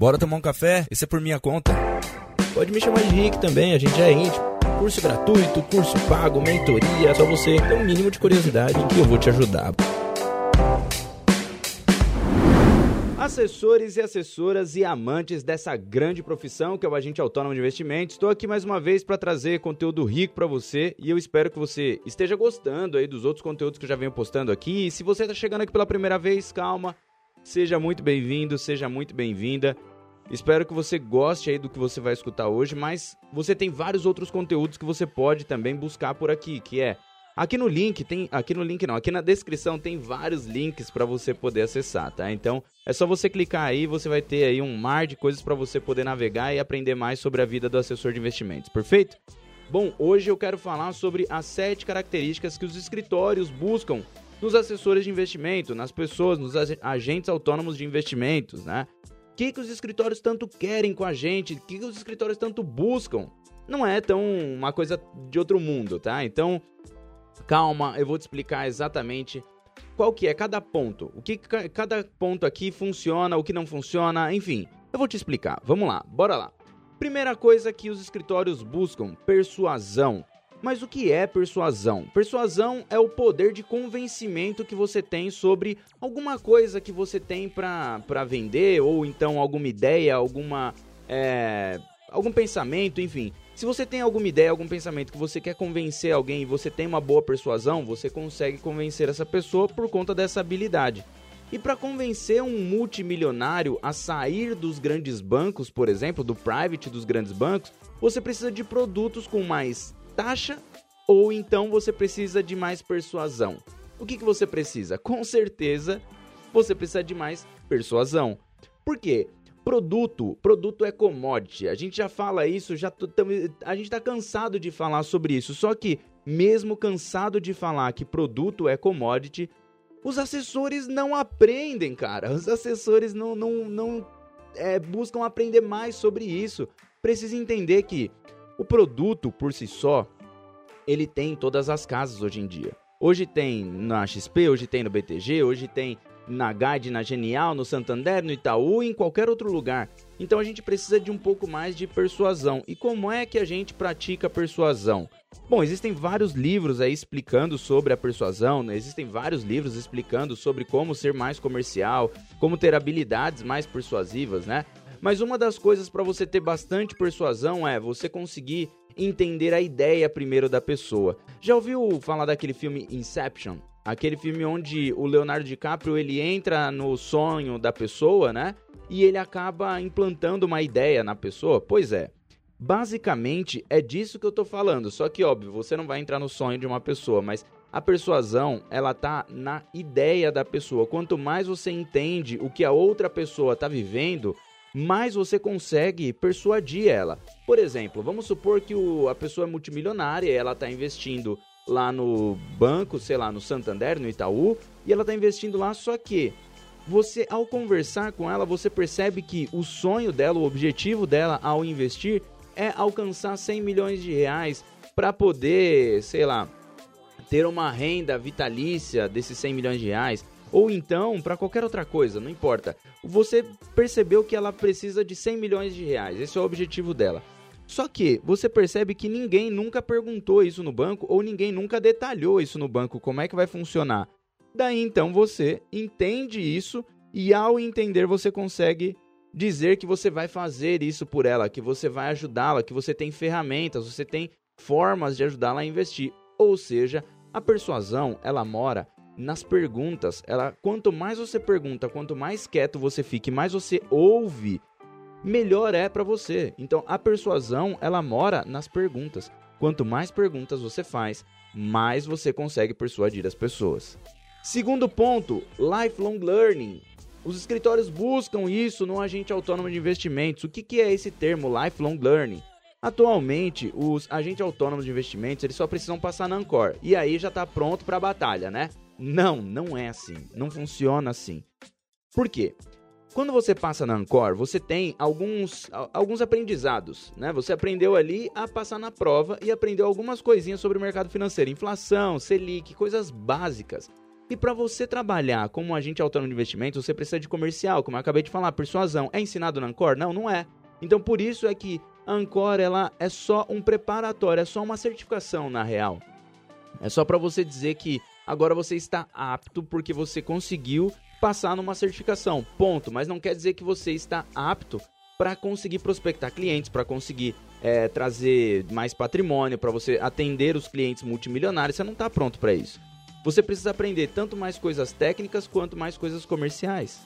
Bora tomar um café? Esse é por minha conta. Pode me chamar de Rick também, a gente é íntimo. Curso gratuito, curso pago, mentoria, só você ter um mínimo de curiosidade que eu vou te ajudar. Assessores e assessoras e amantes dessa grande profissão que é o agente autônomo de investimentos, estou aqui mais uma vez para trazer conteúdo rico para você e eu espero que você esteja gostando aí dos outros conteúdos que eu já venho postando aqui. E se você está chegando aqui pela primeira vez, calma, seja muito bem-vindo, seja muito bem-vinda. Espero que você goste aí do que você vai escutar hoje, mas você tem vários outros conteúdos que você pode também buscar por aqui, que é aqui no link tem, aqui no link não, aqui na descrição tem vários links para você poder acessar, tá? Então, é só você clicar aí, você vai ter aí um mar de coisas para você poder navegar e aprender mais sobre a vida do assessor de investimentos. Perfeito? Bom, hoje eu quero falar sobre as sete características que os escritórios buscam nos assessores de investimento, nas pessoas, nos agentes autônomos de investimentos, né? Que, que os escritórios tanto querem com a gente, o que, que os escritórios tanto buscam. Não é tão uma coisa de outro mundo, tá? Então, calma, eu vou te explicar exatamente qual que é cada ponto. O que cada ponto aqui funciona, o que não funciona, enfim. Eu vou te explicar. Vamos lá, bora lá. Primeira coisa que os escritórios buscam: persuasão. Mas o que é persuasão? Persuasão é o poder de convencimento que você tem sobre alguma coisa que você tem para vender, ou então alguma ideia, alguma. É, algum pensamento, enfim. Se você tem alguma ideia, algum pensamento que você quer convencer alguém e você tem uma boa persuasão, você consegue convencer essa pessoa por conta dessa habilidade. E para convencer um multimilionário a sair dos grandes bancos, por exemplo, do private dos grandes bancos, você precisa de produtos com mais taxa ou então você precisa de mais persuasão. O que, que você precisa? Com certeza você precisa de mais persuasão. Por quê? Produto, produto é commodity. A gente já fala isso, já a gente está cansado de falar sobre isso. Só que mesmo cansado de falar que produto é commodity, os assessores não aprendem, cara. Os assessores não, não, não é, buscam aprender mais sobre isso. Precisa entender que o produto por si só, ele tem em todas as casas hoje em dia. Hoje tem na XP, hoje tem no BTG, hoje tem na Guide, na Genial, no Santander, no Itaú em qualquer outro lugar. Então a gente precisa de um pouco mais de persuasão. E como é que a gente pratica persuasão? Bom, existem vários livros aí explicando sobre a persuasão, né? existem vários livros explicando sobre como ser mais comercial, como ter habilidades mais persuasivas, né? Mas uma das coisas para você ter bastante persuasão é você conseguir entender a ideia primeiro da pessoa. Já ouviu falar daquele filme Inception? Aquele filme onde o Leonardo DiCaprio ele entra no sonho da pessoa, né? E ele acaba implantando uma ideia na pessoa. Pois é. Basicamente é disso que eu tô falando. Só que óbvio, você não vai entrar no sonho de uma pessoa, mas a persuasão, ela tá na ideia da pessoa. Quanto mais você entende o que a outra pessoa tá vivendo, mais você consegue persuadir ela. Por exemplo, vamos supor que o, a pessoa é multimilionária, ela está investindo lá no banco, sei lá, no Santander, no Itaú, e ela está investindo lá, só que você, ao conversar com ela, você percebe que o sonho dela, o objetivo dela ao investir é alcançar 100 milhões de reais para poder, sei lá, ter uma renda vitalícia desses 100 milhões de reais ou então para qualquer outra coisa, não importa. Você percebeu que ela precisa de 100 milhões de reais, esse é o objetivo dela. Só que você percebe que ninguém nunca perguntou isso no banco ou ninguém nunca detalhou isso no banco, como é que vai funcionar. Daí então você entende isso e ao entender você consegue dizer que você vai fazer isso por ela, que você vai ajudá-la, que você tem ferramentas, você tem formas de ajudá-la a investir. Ou seja, a persuasão, ela mora nas perguntas, ela quanto mais você pergunta, quanto mais quieto você fica, mais você ouve, melhor é para você. Então a persuasão, ela mora nas perguntas. Quanto mais perguntas você faz, mais você consegue persuadir as pessoas. Segundo ponto, lifelong learning. Os escritórios buscam isso no agente autônomo de investimentos. O que, que é esse termo lifelong learning? Atualmente, os agentes autônomos de investimentos eles só precisam passar na Ancor e aí já está pronto para a batalha, né? Não, não é assim. Não funciona assim. Por quê? Quando você passa na Ancor, você tem alguns, alguns aprendizados, né? Você aprendeu ali a passar na prova e aprendeu algumas coisinhas sobre o mercado financeiro, inflação, Selic, coisas básicas. E para você trabalhar como agente autônomo de investimentos, você precisa de comercial, como eu acabei de falar, persuasão. É ensinado na Ancor? Não, não é. Então por isso é que a Ancor ela é só um preparatório, é só uma certificação na real. É só para você dizer que agora você está apto porque você conseguiu passar numa certificação. Ponto. Mas não quer dizer que você está apto para conseguir prospectar clientes, para conseguir é, trazer mais patrimônio, para você atender os clientes multimilionários. Você não está pronto para isso. Você precisa aprender tanto mais coisas técnicas quanto mais coisas comerciais.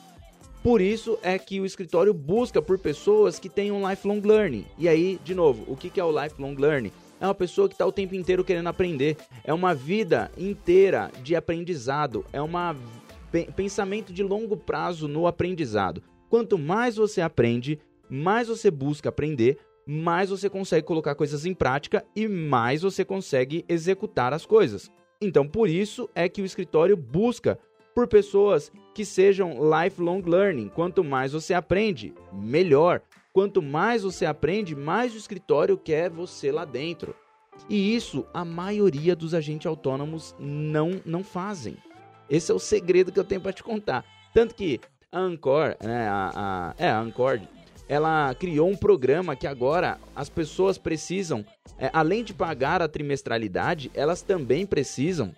Por isso é que o escritório busca por pessoas que tenham lifelong learning. E aí, de novo, o que é o lifelong learning? É uma pessoa que está o tempo inteiro querendo aprender. É uma vida inteira de aprendizado. É um pensamento de longo prazo no aprendizado. Quanto mais você aprende, mais você busca aprender, mais você consegue colocar coisas em prática e mais você consegue executar as coisas. Então, por isso é que o escritório busca por pessoas que sejam lifelong learning. Quanto mais você aprende, melhor. Quanto mais você aprende, mais o escritório quer você lá dentro. E isso a maioria dos agentes autônomos não não fazem. Esse é o segredo que eu tenho para te contar. Tanto que a Ancor, né, a, a, é, a Ancor ela criou um programa que agora as pessoas precisam, é, além de pagar a trimestralidade, elas também precisam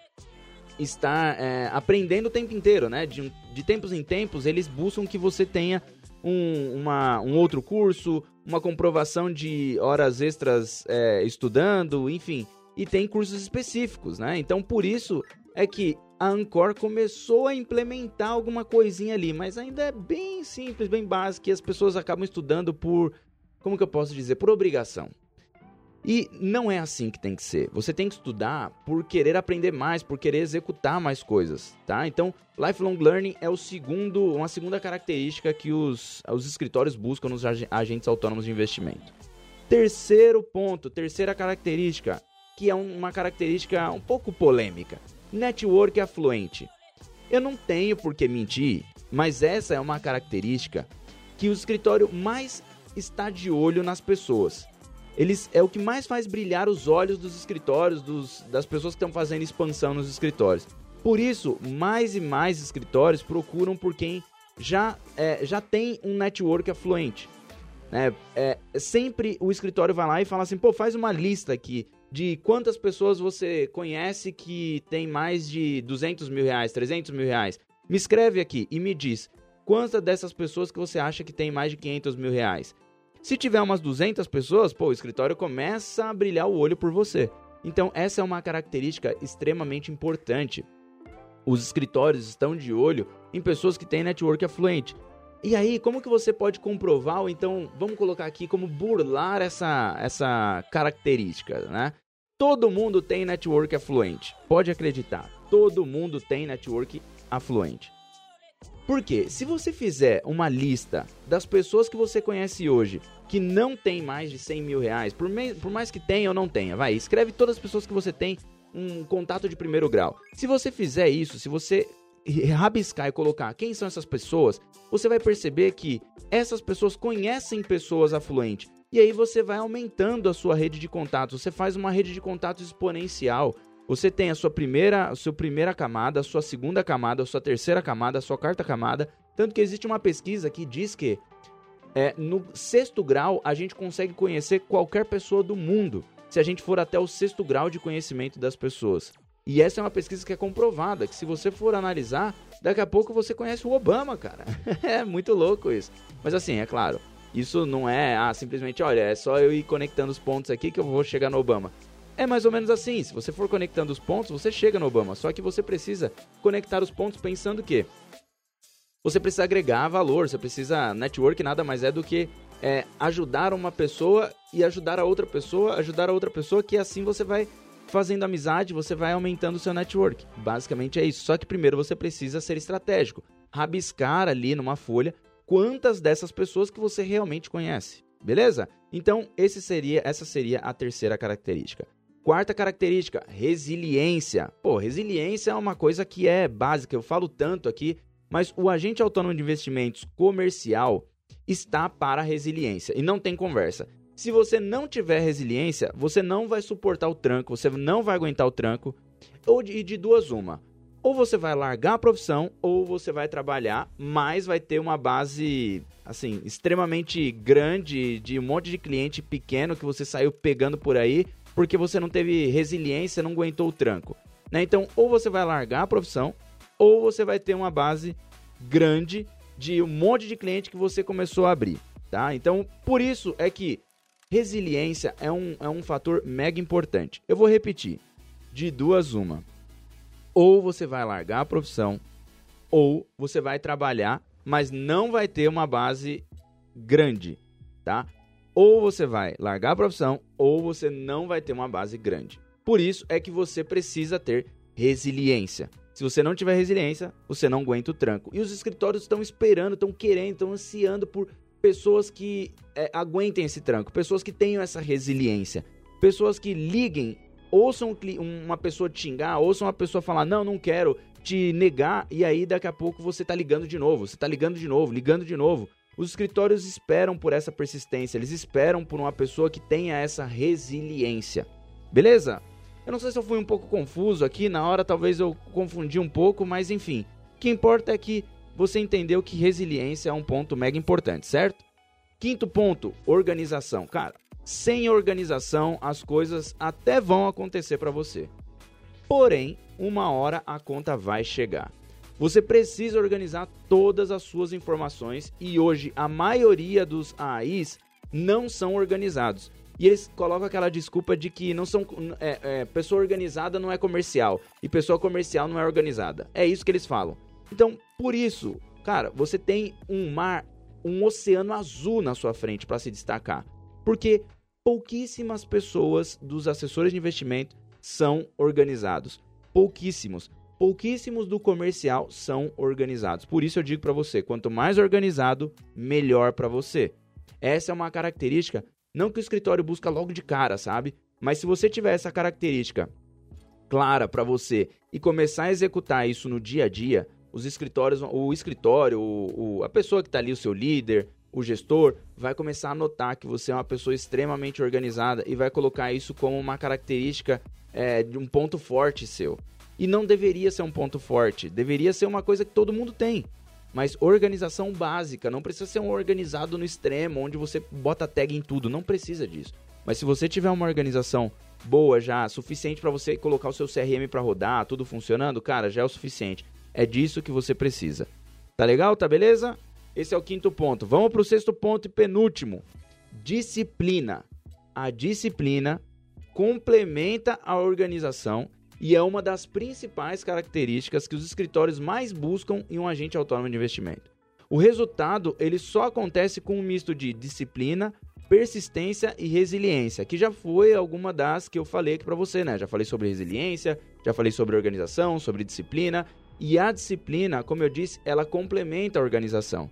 estar é, aprendendo o tempo inteiro, né? De, de tempos em tempos, eles buscam que você tenha um, uma, um outro curso, uma comprovação de horas extras é, estudando, enfim. E tem cursos específicos, né? Então, por isso é que a Ancor começou a implementar alguma coisinha ali, mas ainda é bem simples, bem básico, e as pessoas acabam estudando por, como que eu posso dizer, por obrigação. E não é assim que tem que ser. Você tem que estudar por querer aprender mais, por querer executar mais coisas, tá? Então, lifelong learning é o segundo, uma segunda característica que os, os escritórios buscam nos agentes autônomos de investimento. Terceiro ponto, terceira característica, que é uma característica um pouco polêmica network afluente. Eu não tenho por que mentir, mas essa é uma característica que o escritório mais está de olho nas pessoas. Eles é o que mais faz brilhar os olhos dos escritórios, dos, das pessoas que estão fazendo expansão nos escritórios. Por isso, mais e mais escritórios procuram por quem já, é, já tem um network afluente. É, é, sempre o escritório vai lá e fala assim: pô, faz uma lista aqui de quantas pessoas você conhece que tem mais de 200 mil reais, 300 mil reais. Me escreve aqui e me diz quantas dessas pessoas que você acha que tem mais de 500 mil reais. Se tiver umas 200 pessoas, pô, o escritório começa a brilhar o olho por você. Então, essa é uma característica extremamente importante. Os escritórios estão de olho em pessoas que têm network afluente. E aí, como que você pode comprovar, ou então, vamos colocar aqui como burlar essa, essa característica, né? Todo mundo tem network afluente. Pode acreditar. Todo mundo tem network afluente. Por quê? Se você fizer uma lista das pessoas que você conhece hoje que não tem mais de 100 mil reais, por, por mais que tenha ou não tenha, vai, escreve todas as pessoas que você tem um contato de primeiro grau. Se você fizer isso, se você rabiscar e colocar quem são essas pessoas, você vai perceber que essas pessoas conhecem pessoas afluentes. E aí você vai aumentando a sua rede de contatos. Você faz uma rede de contatos exponencial. Você tem a sua primeira, a sua primeira camada, a sua segunda camada, a sua terceira camada, a sua quarta camada. Tanto que existe uma pesquisa que diz que é, no sexto grau a gente consegue conhecer qualquer pessoa do mundo. Se a gente for até o sexto grau de conhecimento das pessoas. E essa é uma pesquisa que é comprovada, que se você for analisar, daqui a pouco você conhece o Obama, cara. é muito louco isso. Mas assim, é claro, isso não é ah, simplesmente, olha, é só eu ir conectando os pontos aqui que eu vou chegar no Obama. É mais ou menos assim, se você for conectando os pontos, você chega no Obama. Só que você precisa conectar os pontos pensando que você precisa agregar valor, você precisa. Network nada mais é do que é, ajudar uma pessoa e ajudar a outra pessoa, ajudar a outra pessoa, que assim você vai fazendo amizade, você vai aumentando o seu network. Basicamente é isso. Só que primeiro você precisa ser estratégico. Rabiscar ali numa folha quantas dessas pessoas que você realmente conhece. Beleza? Então, seria, essa seria a terceira característica. Quarta característica, resiliência. Pô, resiliência é uma coisa que é básica, eu falo tanto aqui, mas o agente autônomo de investimentos comercial está para resiliência e não tem conversa. Se você não tiver resiliência, você não vai suportar o tranco, você não vai aguentar o tranco. Ou de, de duas uma. ou você vai largar a profissão ou você vai trabalhar, mas vai ter uma base assim, extremamente grande de um monte de cliente pequeno que você saiu pegando por aí porque você não teve resiliência, não aguentou o tranco. Né? Então, ou você vai largar a profissão ou você vai ter uma base grande de um monte de cliente que você começou a abrir, tá? Então, por isso é que resiliência é um, é um fator mega importante. Eu vou repetir, de duas uma ou você vai largar a profissão, ou você vai trabalhar, mas não vai ter uma base grande, tá? Ou você vai largar a profissão, ou você não vai ter uma base grande. Por isso é que você precisa ter resiliência. Se você não tiver resiliência, você não aguenta o tranco. E os escritórios estão esperando, estão querendo, estão ansiando por pessoas que é, aguentem esse tranco, pessoas que tenham essa resiliência, pessoas que liguem ouçam uma pessoa te xingar, ouçam uma pessoa falar, não, não quero, te negar, e aí daqui a pouco você tá ligando de novo, você tá ligando de novo, ligando de novo. Os escritórios esperam por essa persistência, eles esperam por uma pessoa que tenha essa resiliência. Beleza? Eu não sei se eu fui um pouco confuso aqui, na hora talvez eu confundi um pouco, mas enfim. O que importa é que você entendeu que resiliência é um ponto mega importante, certo? Quinto ponto, organização. Cara, sem organização, as coisas até vão acontecer para você. Porém, uma hora a conta vai chegar. Você precisa organizar todas as suas informações e hoje a maioria dos AIs não são organizados. E eles colocam aquela desculpa de que não são é, é, pessoa organizada não é comercial e pessoa comercial não é organizada. É isso que eles falam. Então, por isso, cara, você tem um mar, um oceano azul na sua frente para se destacar. Porque pouquíssimas pessoas dos assessores de investimento são organizados. Pouquíssimos. Pouquíssimos do comercial são organizados. Por isso eu digo para você, quanto mais organizado, melhor para você. Essa é uma característica, não que o escritório busca logo de cara, sabe? Mas se você tiver essa característica clara para você e começar a executar isso no dia a dia, os escritórios, o escritório, o, o, a pessoa que está ali, o seu líder, o gestor vai começar a notar que você é uma pessoa extremamente organizada e vai colocar isso como uma característica é, de um ponto forte seu. E não deveria ser um ponto forte, deveria ser uma coisa que todo mundo tem. Mas organização básica, não precisa ser um organizado no extremo, onde você bota tag em tudo, não precisa disso. Mas se você tiver uma organização boa já, suficiente para você colocar o seu CRM para rodar, tudo funcionando, cara, já é o suficiente. É disso que você precisa. Tá legal? Tá beleza? Esse é o quinto ponto. Vamos para o sexto ponto e penúltimo: disciplina. A disciplina complementa a organização e é uma das principais características que os escritórios mais buscam em um agente autônomo de investimento. O resultado ele só acontece com um misto de disciplina, persistência e resiliência, que já foi alguma das que eu falei aqui para você, né? Já falei sobre resiliência, já falei sobre organização, sobre disciplina, e a disciplina, como eu disse, ela complementa a organização.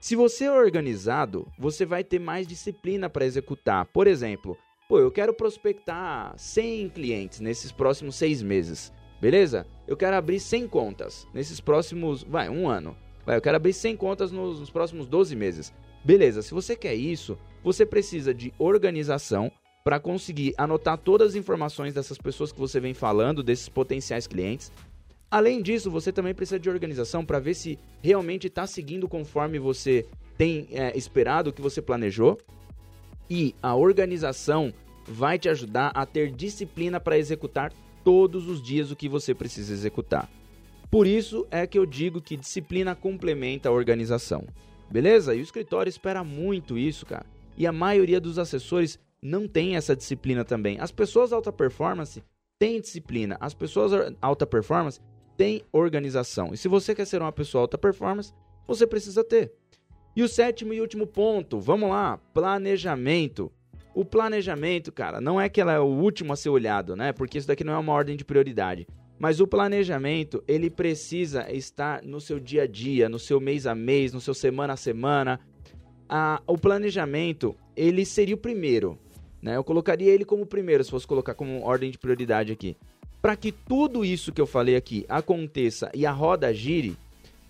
Se você é organizado, você vai ter mais disciplina para executar. Por exemplo, pô, eu quero prospectar 100 clientes nesses próximos seis meses, beleza? Eu quero abrir 100 contas nesses próximos, vai, um ano. Vai, eu quero abrir 100 contas nos, nos próximos 12 meses. Beleza, se você quer isso, você precisa de organização para conseguir anotar todas as informações dessas pessoas que você vem falando, desses potenciais clientes. Além disso, você também precisa de organização para ver se realmente está seguindo conforme você tem é, esperado, o que você planejou. E a organização vai te ajudar a ter disciplina para executar todos os dias o que você precisa executar. Por isso é que eu digo que disciplina complementa a organização. Beleza? E o escritório espera muito isso, cara. E a maioria dos assessores não tem essa disciplina também. As pessoas alta performance têm disciplina. As pessoas alta performance tem organização. E se você quer ser uma pessoa alta performance, você precisa ter. E o sétimo e último ponto, vamos lá, planejamento. O planejamento, cara, não é que ela é o último a ser olhado, né? Porque isso daqui não é uma ordem de prioridade. Mas o planejamento, ele precisa estar no seu dia a dia, no seu mês a mês, no seu semana a semana. Ah, o planejamento, ele seria o primeiro, né? Eu colocaria ele como primeiro, se fosse colocar como ordem de prioridade aqui. Para que tudo isso que eu falei aqui aconteça e a roda gire,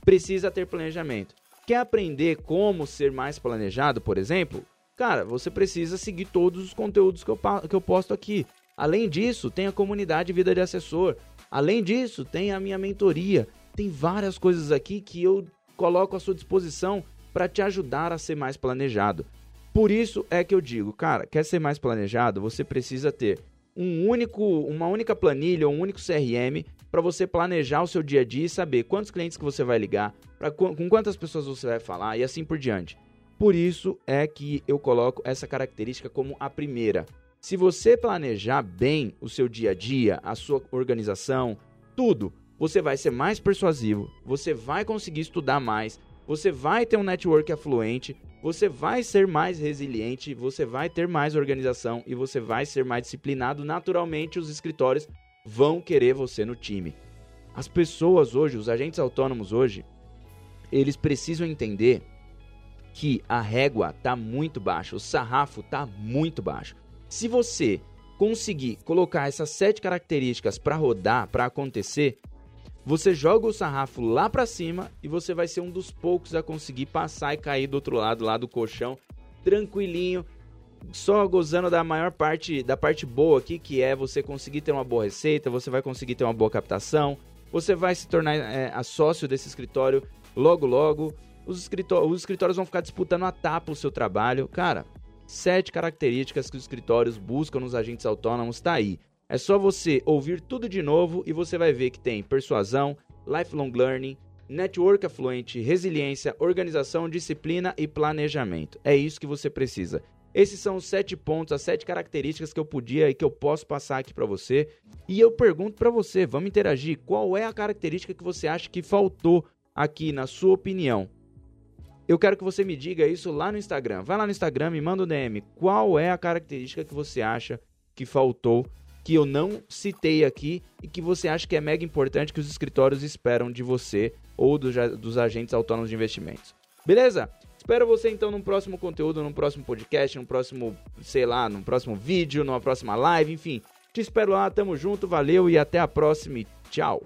precisa ter planejamento. Quer aprender como ser mais planejado, por exemplo? Cara, você precisa seguir todos os conteúdos que eu, que eu posto aqui. Além disso, tem a comunidade Vida de Assessor, Além disso, tem a minha mentoria. Tem várias coisas aqui que eu coloco à sua disposição para te ajudar a ser mais planejado. Por isso é que eu digo, cara, quer ser mais planejado? Você precisa ter um único, uma única planilha, um único CRM para você planejar o seu dia a dia e saber quantos clientes que você vai ligar, pra, com quantas pessoas você vai falar e assim por diante. Por isso é que eu coloco essa característica como a primeira. Se você planejar bem o seu dia a dia, a sua organização, tudo, você vai ser mais persuasivo, você vai conseguir estudar mais, você vai ter um network afluente, você vai ser mais resiliente, você vai ter mais organização e você vai ser mais disciplinado. Naturalmente, os escritórios vão querer você no time. As pessoas hoje, os agentes autônomos hoje, eles precisam entender que a régua está muito baixa, o sarrafo está muito baixo. Se você conseguir colocar essas sete características para rodar, para acontecer, você joga o sarrafo lá para cima e você vai ser um dos poucos a conseguir passar e cair do outro lado, lá do colchão, tranquilinho, só gozando da maior parte, da parte boa aqui, que é você conseguir ter uma boa receita, você vai conseguir ter uma boa captação, você vai se tornar é, sócio desse escritório logo logo, os, escritó os escritórios vão ficar disputando a tapa o seu trabalho. Cara, sete características que os escritórios buscam nos agentes autônomos tá aí. É só você ouvir tudo de novo e você vai ver que tem persuasão, lifelong learning, network afluente, resiliência, organização, disciplina e planejamento. É isso que você precisa. Esses são os sete pontos, as sete características que eu podia e que eu posso passar aqui para você. E eu pergunto para você, vamos interagir, qual é a característica que você acha que faltou aqui na sua opinião? Eu quero que você me diga isso lá no Instagram. Vai lá no Instagram, me manda um DM. Qual é a característica que você acha que faltou, que eu não citei aqui e que você acha que é mega importante que os escritórios esperam de você ou do, dos agentes autônomos de investimentos? Beleza? Espero você então no próximo conteúdo, no próximo podcast, no próximo, sei lá, no próximo vídeo, numa próxima live, enfim. Te espero lá, tamo junto, valeu e até a próxima e tchau.